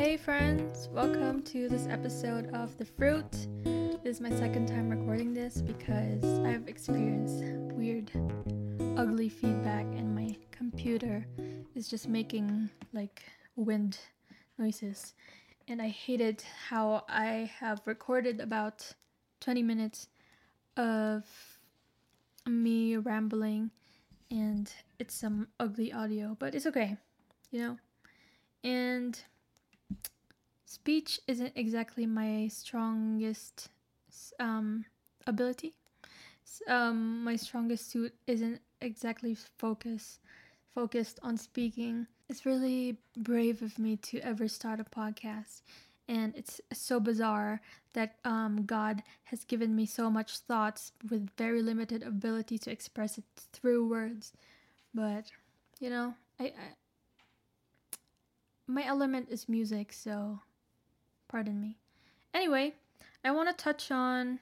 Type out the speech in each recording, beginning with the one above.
Hey friends, welcome to this episode of The Fruit. This is my second time recording this because I've experienced weird, ugly feedback and my computer is just making like wind noises. And I hated how I have recorded about 20 minutes of me rambling and it's some ugly audio, but it's okay, you know? And speech isn't exactly my strongest um, ability. Um, my strongest suit isn't exactly focus focused on speaking. It's really brave of me to ever start a podcast. And it's so bizarre that um, God has given me so much thoughts with very limited ability to express it through words. But, you know, I, I my element is music, so Pardon me. Anyway, I want to touch on.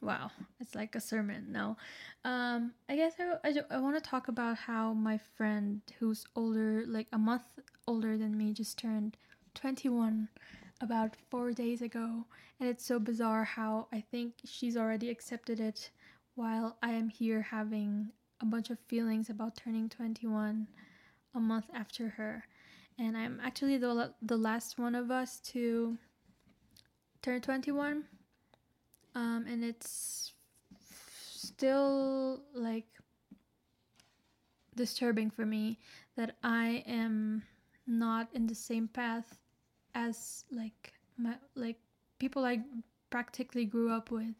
Wow, it's like a sermon. No, um, I guess I, I, I want to talk about how my friend, who's older, like a month older than me, just turned 21 about four days ago. And it's so bizarre how I think she's already accepted it while I am here having a bunch of feelings about turning 21 a month after her and I'm actually the the last one of us to turn 21. Um, and it's still like disturbing for me that I am not in the same path as like my like people I practically grew up with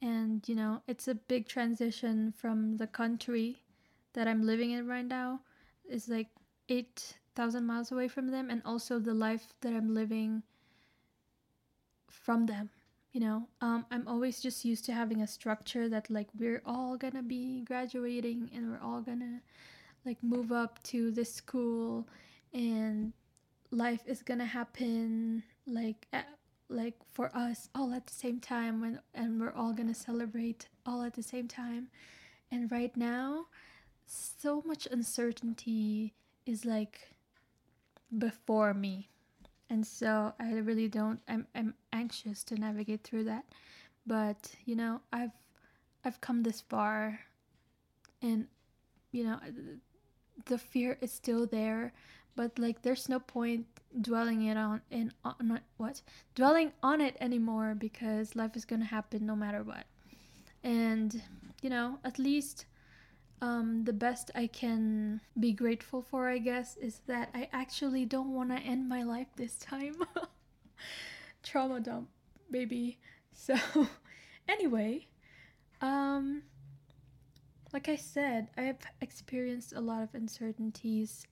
and you know it's a big transition from the country that I'm living in right now is like eight thousand miles away from them and also the life that I'm living from them. You know, um, I'm always just used to having a structure that like we're all gonna be graduating and we're all gonna like move up to this school and life is gonna happen like at, like for us all at the same time when and we're all gonna celebrate all at the same time and right now so much uncertainty is like before me. And so I really don't I'm I'm anxious to navigate through that. But, you know, I've I've come this far and you know, the fear is still there, but like there's no point dwelling it on in on what dwelling on it anymore because life is going to happen no matter what. And you know, at least um, the best I can be grateful for, I guess, is that I actually don't want to end my life this time. Trauma dump, baby. So, anyway, um, like I said, I've experienced a lot of uncertainties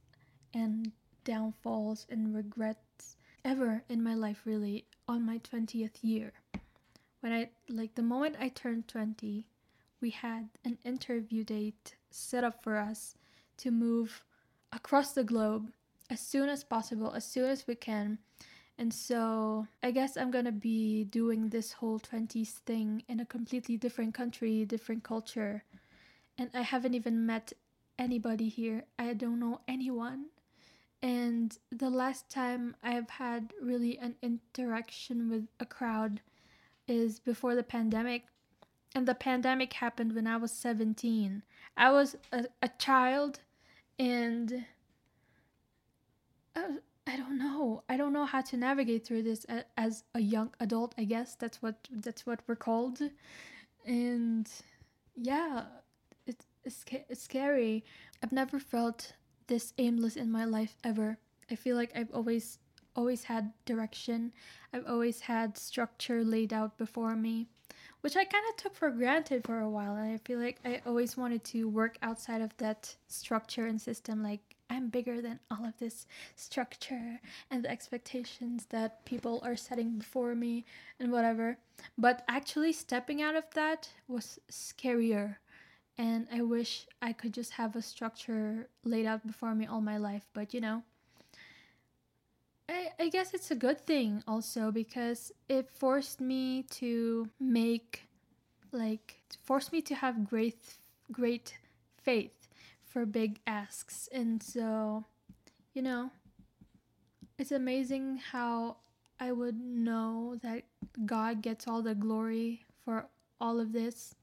and downfalls and regrets ever in my life, really, on my 20th year. When I, like, the moment I turned 20, we had an interview date set up for us to move across the globe as soon as possible, as soon as we can. And so I guess I'm gonna be doing this whole 20s thing in a completely different country, different culture. And I haven't even met anybody here. I don't know anyone. And the last time I've had really an interaction with a crowd is before the pandemic and the pandemic happened when I was 17. I was a, a child and uh, I don't know. I don't know how to navigate through this as a young adult, I guess. That's what that's what we're called. And yeah, it's, it's, it's scary. I've never felt this aimless in my life ever. I feel like I've always always had direction. I've always had structure laid out before me which I kind of took for granted for a while. And I feel like I always wanted to work outside of that structure and system. Like, I'm bigger than all of this structure and the expectations that people are setting before me and whatever. But actually, stepping out of that was scarier. And I wish I could just have a structure laid out before me all my life. But you know, I, I guess it's a good thing also because it forced me to make like forced me to have great great faith for big asks and so you know it's amazing how I would know that God gets all the glory for all of this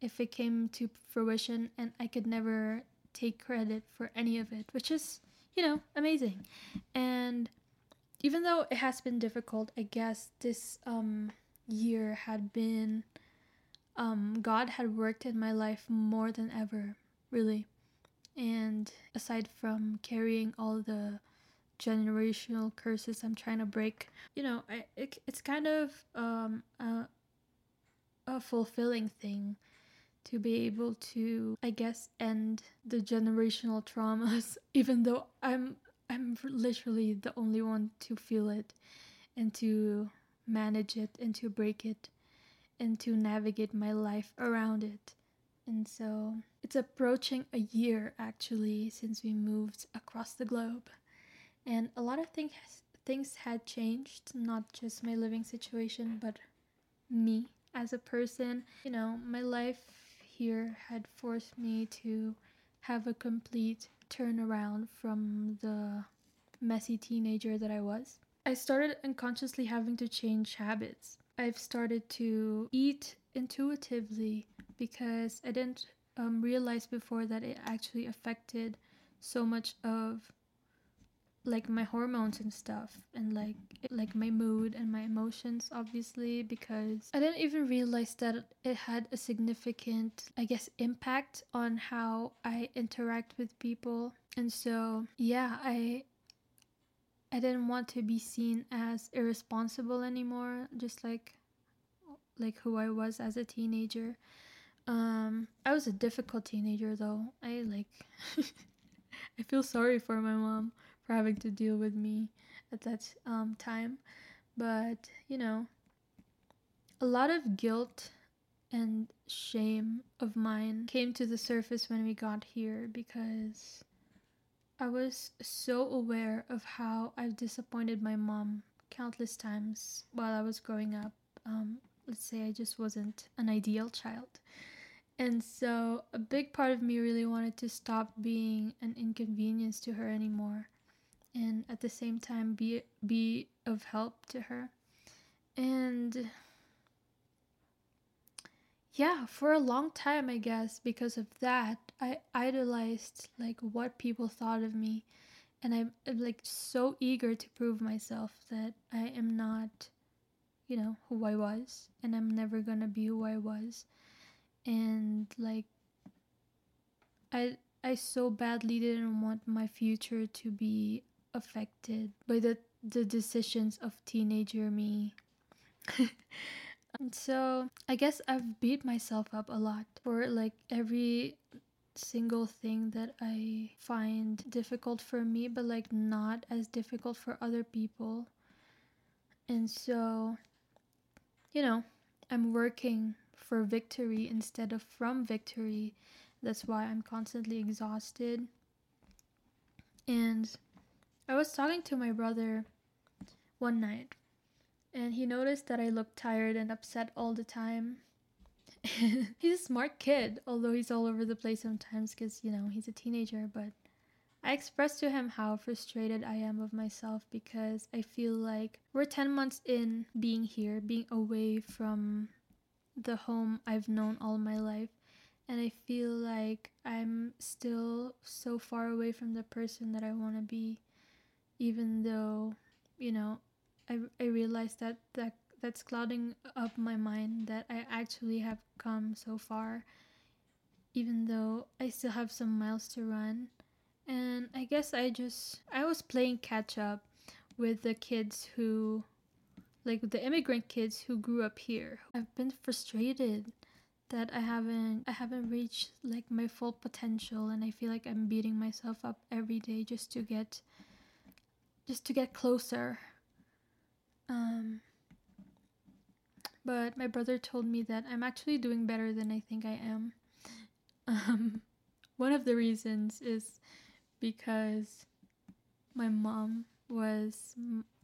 if it came to fruition and I could never take credit for any of it, which is, you know, amazing. And even though it has been difficult, I guess this um, year had been, um, God had worked in my life more than ever, really. And aside from carrying all the generational curses I'm trying to break, you know, I, it, it's kind of um, a, a fulfilling thing to be able to i guess end the generational traumas even though i'm i'm literally the only one to feel it and to manage it and to break it and to navigate my life around it. And so it's approaching a year actually since we moved across the globe. And a lot of things things had changed not just my living situation but me as a person. You know my life here had forced me to have a complete turnaround from the messy teenager that I was. I started unconsciously having to change habits. I've started to eat intuitively because I didn't um, realize before that it actually affected so much of like my hormones and stuff and like like my mood and my emotions obviously because I didn't even realize that it had a significant I guess impact on how I interact with people. And so yeah I I didn't want to be seen as irresponsible anymore just like like who I was as a teenager. Um I was a difficult teenager though. I like I feel sorry for my mom for having to deal with me at that um, time. But, you know, a lot of guilt and shame of mine came to the surface when we got here because I was so aware of how I've disappointed my mom countless times while I was growing up. Um, let's say I just wasn't an ideal child. And so a big part of me really wanted to stop being an inconvenience to her anymore and at the same time be be of help to her. And yeah, for a long time I guess because of that, I idolized like what people thought of me and I'm, I'm like so eager to prove myself that I am not you know who I was and I'm never to be who I was. And like I I so badly didn't want my future to be affected by the the decisions of teenager me. and so I guess I've beat myself up a lot for like every single thing that I find difficult for me, but like not as difficult for other people. And so, you know, I'm working for victory instead of from victory. That's why I'm constantly exhausted. And I was talking to my brother one night, and he noticed that I looked tired and upset all the time. he's a smart kid, although he's all over the place sometimes because, you know, he's a teenager. But I expressed to him how frustrated I am of myself because I feel like we're 10 months in being here, being away from the home I've known all my life. And I feel like I'm still so far away from the person that I want to be even though you know I, I realize that that that's clouding up my mind that I actually have come so far even though I still have some miles to run and I guess I just I was playing catch up with the kids who like the immigrant kids who grew up here. I've been frustrated that I haven't I haven't reached like my full potential and I feel like I'm beating myself up every day just to get just to get closer. Um, but my brother told me that I'm actually doing better than I think I am. Um, one of the reasons is because my mom was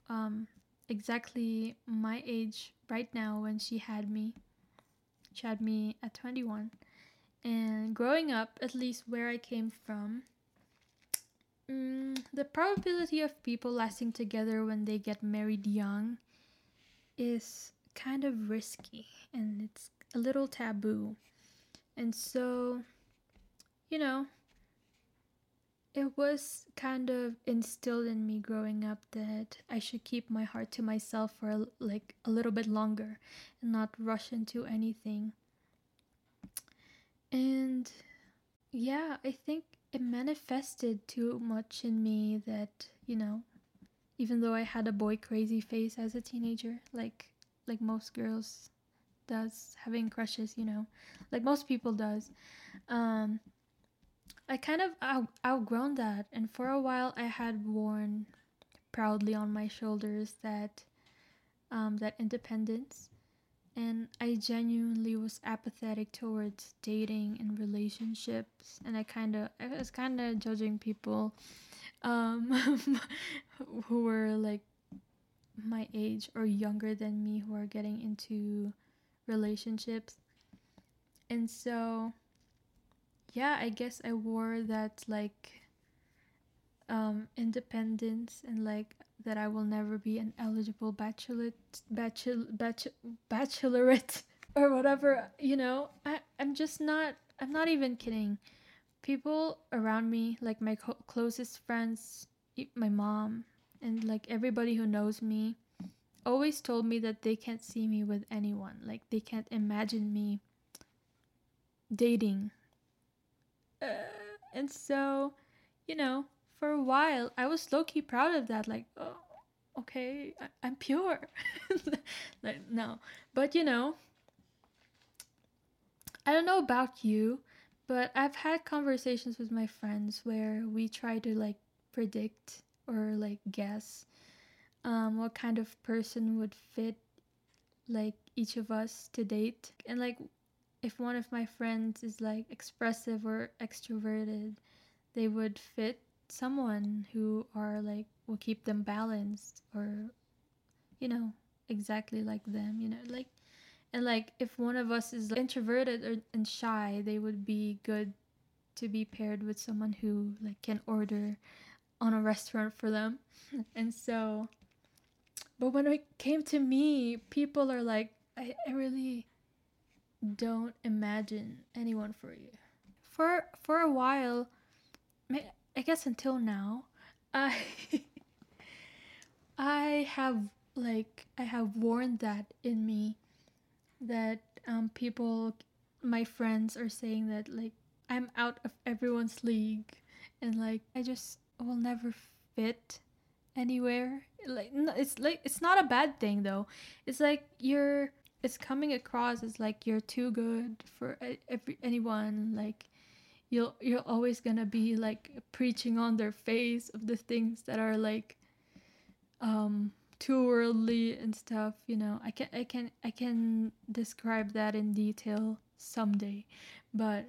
um, exactly my age right now when she had me. She had me at 21. And growing up, at least where I came from, mm, the probability of people lasting together when they get married young is kind of risky and it's a little taboo. And so, you know, it was kind of instilled in me growing up that I should keep my heart to myself for like a little bit longer and not rush into anything. And yeah, I think it manifested too much in me that, you know, even though I had a boy crazy face as a teenager, like like most girls does having crushes, you know, like most people does. Um I kind of out- outgrown that, and for a while I had worn proudly on my shoulders that um, that independence, and I genuinely was apathetic towards dating and relationships, and I kind of I was kind of judging people um, who were like my age or younger than me who are getting into relationships, and so yeah, I guess I wore that like um independence and like that I will never be an eligible bachelorette bachelor, bachelor bachelorette or whatever, you know. I I'm just not I'm not even kidding. People around me, like my co- closest friends, my mom, and like everybody who knows me, always told me that they can't see me with anyone. Like they can't imagine me dating uh, and so, you know, for a while, I was low key proud of that. Like, oh, okay, I- am pure. like, no. But, you know, I don't know about you, but I've had conversations with my friends where we try to, like, predict or, like, guess um, what kind of person would fit, like, each of us to date. And, like, if one of my friends is like expressive or extroverted, they would fit someone who are like will keep them balanced or you know exactly like them you know like and like if one of us is like, introverted or and shy they would be good to be paired with someone who like can order on a restaurant for them and so but when it came to me people are like i, I really don't imagine anyone for you. For for a while, I guess until now, I I have like I have worn that in me that um people my friends are saying that like I'm out of everyone's league and like I just will never fit anywhere. Like it's like it's not a bad thing though. It's like you're it's coming across as like you're too good for every anyone like you'll you're always gonna be like preaching on their face of the things that are like um too worldly and stuff you know? I can i can i can describe that in detail someday but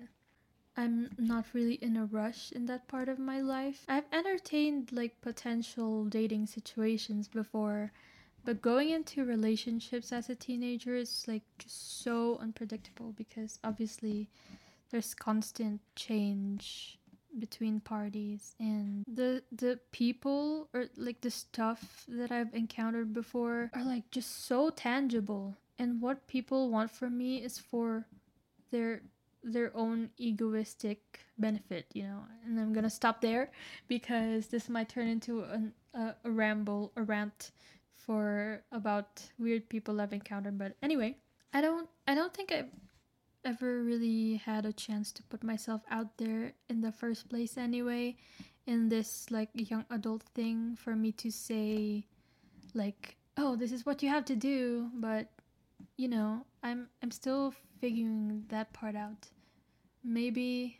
i'm not really in a rush in that part of my life. I've entertained like potential dating situations before but going into relationships as a teenager is like just so unpredictable because obviously there's constant change between parties and the the people or like the stuff that I've encountered before are like just so tangible and what people want from me is for their their own egoistic benefit you know and i'm gonna stop there because this might turn into an, a, a ramble a rant for about weird people I've encountered. But anyway, I don't I don't think I've ever really had a chance to put myself out there in the first place anyway in this like young adult thing for me to say like oh this is what you have to do but you know i'm i'm still figuring that part out. Maybe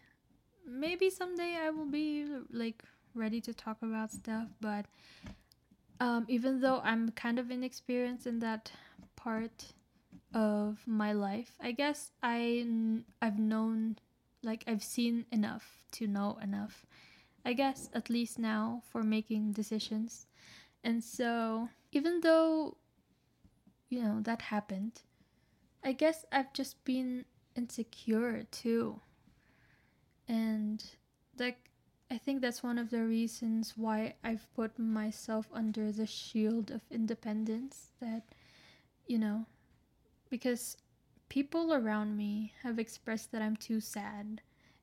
maybe someday i will be like ready to talk about stuff but um, even though I'm kind of inexperienced in that part of my life, I guess I I've known like I've seen enough to know enough. I guess at least now for making decisions. And so even though you know that happened, I guess I've just been insecure too. And like I think that's one of the reasons why I've put myself under the shield of independence that you know because people around me have expressed that I'm too sad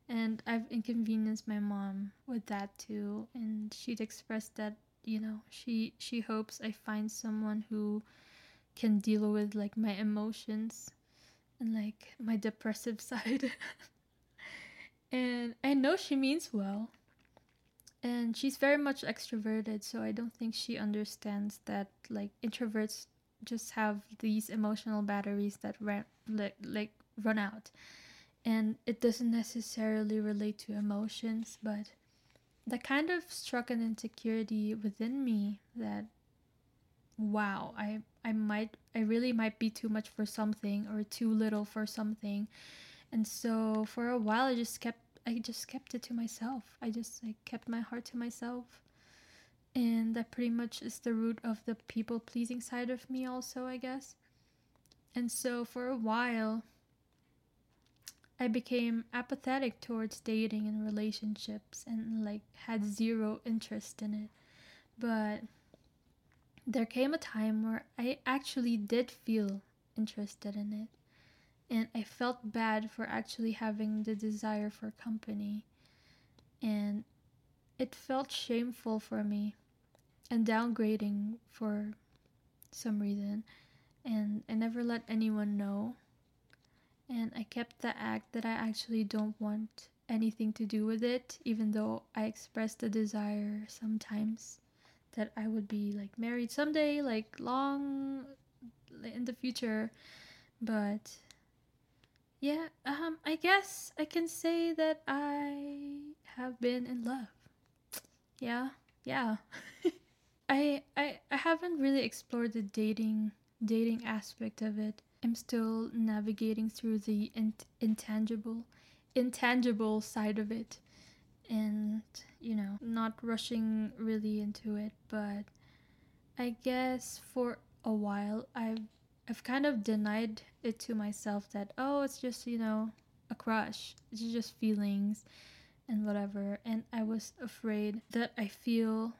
and I've inconvenienced my mom with that too and she'd expressed that you know she she hopes I find someone who can deal with like my emotions and like my depressive side. And I know she means well and she's very much extroverted so I don't think she understands that like introverts just have these emotional batteries that ran, like, like run out. And it doesn't necessarily relate to emotions but that kind of struck an insecurity within me that wow i i might i really might be too much for something or too little for something. And so for a while i just kept i just kept it to myself. I just like kept my heart to myself and that pretty much is the root of the people pleasing side of me also i guess and so for a while I became apathetic towards dating and relationships and like had zero interest in it. But there came a time where I actually did feel interested in it. And I felt bad for actually having the desire for company. And it felt shameful for me and downgrading for some reason. And I never let anyone know and I kept the act that I actually don't want anything to do with it, even though I expressed the desire sometimes that I would be like married someday, like long in the future. But yeah, um, I guess I can say that I have been in love. Yeah, yeah. I I I haven't really explored the dating dating aspect of it. I'm still navigating through the in- intangible intangible side of it. And you know not rushing really into it but I guess for a while I've I've kind of denied it to myself that oh it's just you know a crush. It's just feelings and whatever. And I was afraid that I feel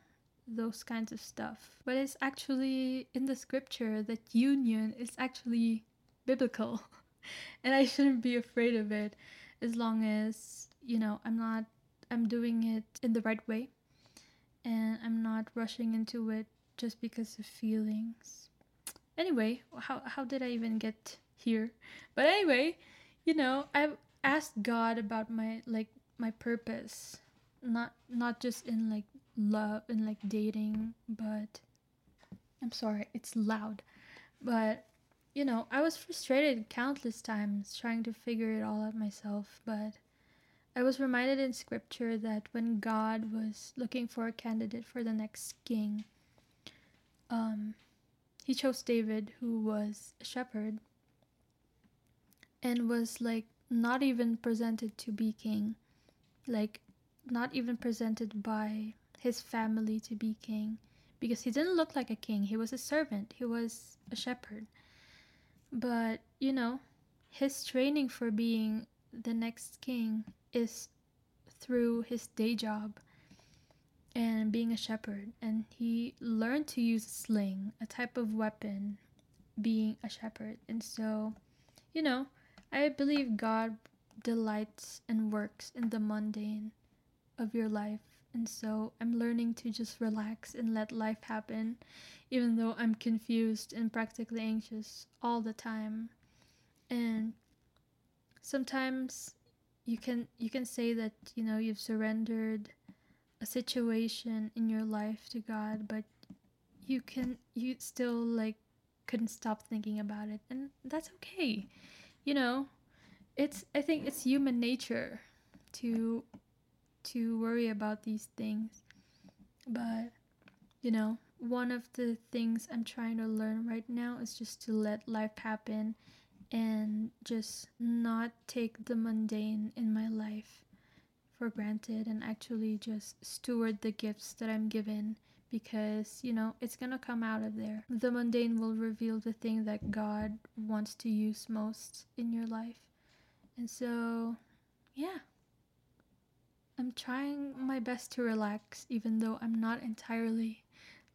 those kinds of stuff but it's actually in the scripture that union is actually biblical and I shouldn't be afraid of it as long as, you know, I'm not I'm doing it in the right way and I'm not rushing into it just because of feelings. Anyway, how how did I even get here? But anyway, you know, I've asked God about my like my purpose. Not not just in like love and like dating, but I'm sorry, it's loud. But you know, I was frustrated countless times trying to figure it all out myself, but I was reminded in scripture that when God was looking for a candidate for the next king, um, he chose David, who was a shepherd and was like not even presented to be king, like not even presented by his family to be king because he didn't look like a king. He was a servant, he was a shepherd. But, you know, his training for being the next king is through his day job and being a shepherd. And he learned to use a sling, a type of weapon, being a shepherd. And so, you know, I believe God delights and works in the mundane of your life. And so I'm learning to just relax and let life happen even though I'm confused and practically anxious all the time. And sometimes you can you can say that, you know, you've surrendered a situation in your life to God, but you can you still like couldn't stop thinking about it and that's okay. You know, it's I think it's human nature to to worry about these things. But you know, one of the things I'm trying to learn right now is just to let life happen and just not take the mundane in my life for granted and actually just steward the gifts that I'm given because you know it's gonna come out of there. The mundane will reveal the thing that God wants to use most in your life. And so, yeah. I'm trying my best to relax, even though I'm not entirely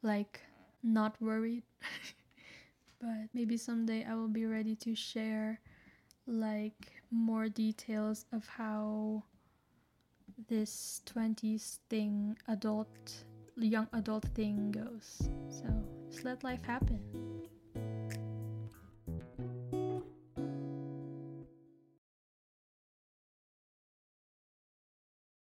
like not worried. but maybe someday I will be ready to share like more details of how this 20s thing, adult, young adult thing goes. So just let life happen.